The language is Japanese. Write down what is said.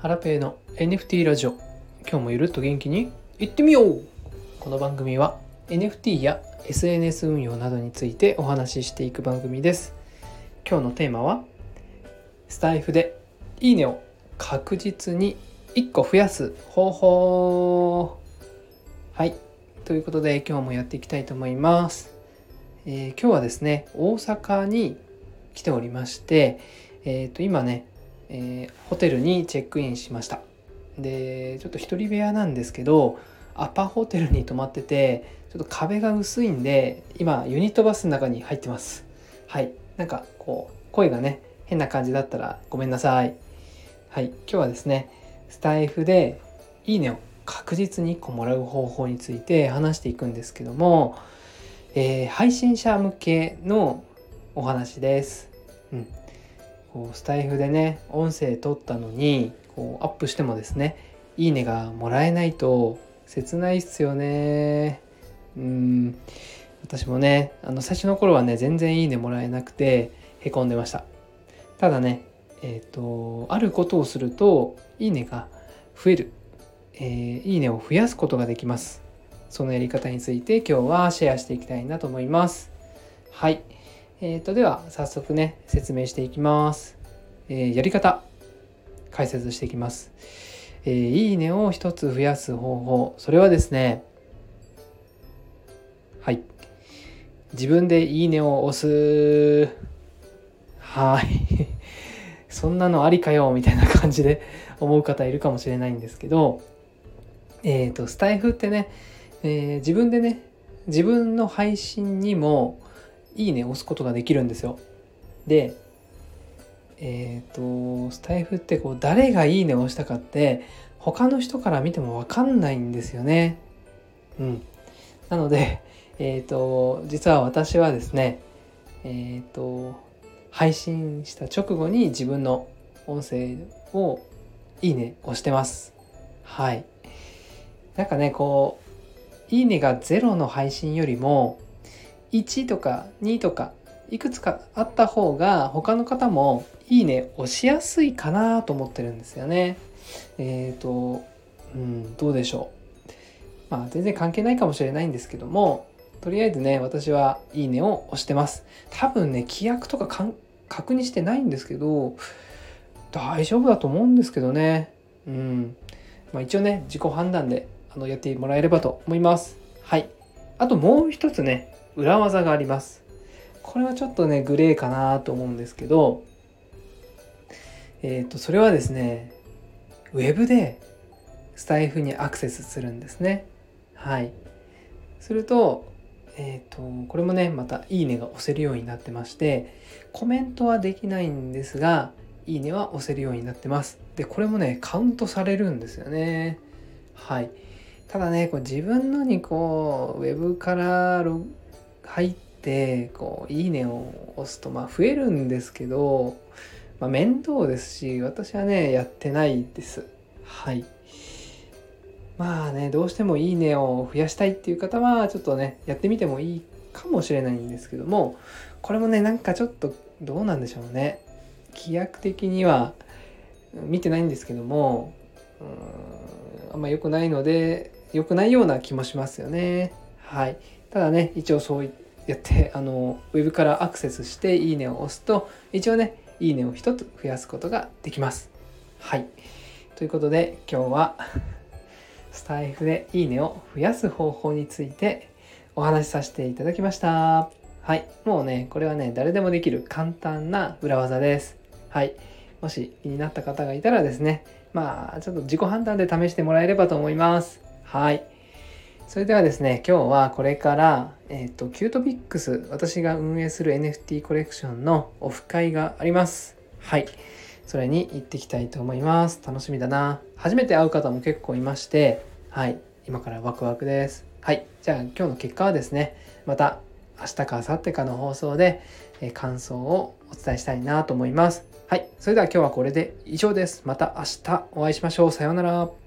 ハラペーの NFT ラジオ。今日もゆるっと元気にいってみよう。この番組は NFT や SNS 運用などについてお話ししていく番組です。今日のテーマはスタイフでいいねを確実に1個増やす方法。はい。ということで今日もやっていきたいと思います、えー、今日はですね大阪に来ておりましてえっ、ー、と今ねえー、ホテルにチェックインしました。でちょっと1人部屋なんですけどアパホテルに泊まっててちょっと壁が薄いんで今ユニットバスの中に入ってます。はい。なんかこう声がね変な感じだったらごめんなさい。はい。今日はですねスタイフでいいねを確実に1個もらう方法について話していくんですけども、えー、配信者向けのお話です、うん、こうスタイフでね音声撮ったのにこうアップしてもですねいいねがもらえないと切ないっすよね。うん。私もねあの最初の頃はね全然いいねもらえなくてへこんでました。ただねえっ、ー、とあることをするといいねが増える、えー、いいねを増やすことができます。そのやり方について今日はシェアしていきたいなと思います。はい。えーと、では早速ね説明していきます、えー、やり方解説していきます、えー、いいねを一つ増やす方法。それはですねはい。自分でいいねを押す。はい。そんなのありかよみたいな感じで思う方いるかもしれないんですけどえっ、ー、とスタイフってね、えー、自分でね自分の配信にもいいね押すことができるんですよ。で、えっ、ー、と、スタイフってこう誰がいいねを押したかって他の人から見てもわかんないんですよね。うん。なので、えっ、ー、と、実は私はですね、えっ、ー、と、配信した直後に自分の音声をいいね押してます。はい。なんかね、こう、いいねが0の配信よりも、1とか2とかいくつかあった方が他の方もいいね押しやすいかなと思ってるんですよね。えっ、ー、と、うん、どうでしょう。まあ全然関係ないかもしれないんですけども、とりあえずね、私はいいねを押してます。多分ね、規約とかかん確認してないんですけど、大丈夫だと思うんですけどね。うん。まあ一応ね、自己判断であのやってもらえればと思います。はい。あともう一つね、裏技があります。これはちょっとね、グレーかなと思うんですけど、えっ、ー、と、それはですね、ウェブでスタイフにアクセスするんですね。はい。すると、えっ、ー、と、これもね、またいいねが押せるようになってまして、コメントはできないんですが、いいねは押せるようになってます。で、これもね、カウントされるんですよね。はい。ただね、こう自分のにこう、ウェブから入ってこう「いいね」を押すとまあ増えるんですけど、まあ、面倒ですし私はねやってないです。はい。まあねどうしても「いいね」を増やしたいっていう方はちょっとねやってみてもいいかもしれないんですけどもこれもねなんかちょっとどうなんでしょうね。規約的には見てないんですけどもうんあんま良くないので良くないような気もしますよね。はい。ただね一応そうやってあのウェブからアクセスしていいねを押すと一応ねいいねを1つ増やすことができます。はい。ということで今日はスタイフでいいねを増やす方法についてお話しさせていただきました。はい。もうねこれはね誰でもできる簡単な裏技です。はい。もし気になった方がいたらですねまあちょっと自己判断で試してもらえればと思います。はい。それではですね、今日はこれから、えっ、ー、と、キュートピックス、私が運営する NFT コレクションのオフ会があります。はい。それに行ってきたいと思います。楽しみだな。初めて会う方も結構いまして、はい。今からワクワクです。はい。じゃあ今日の結果はですね、また明日か明後日かの放送で、え感想をお伝えしたいなと思います。はい。それでは今日はこれで以上です。また明日お会いしましょう。さようなら。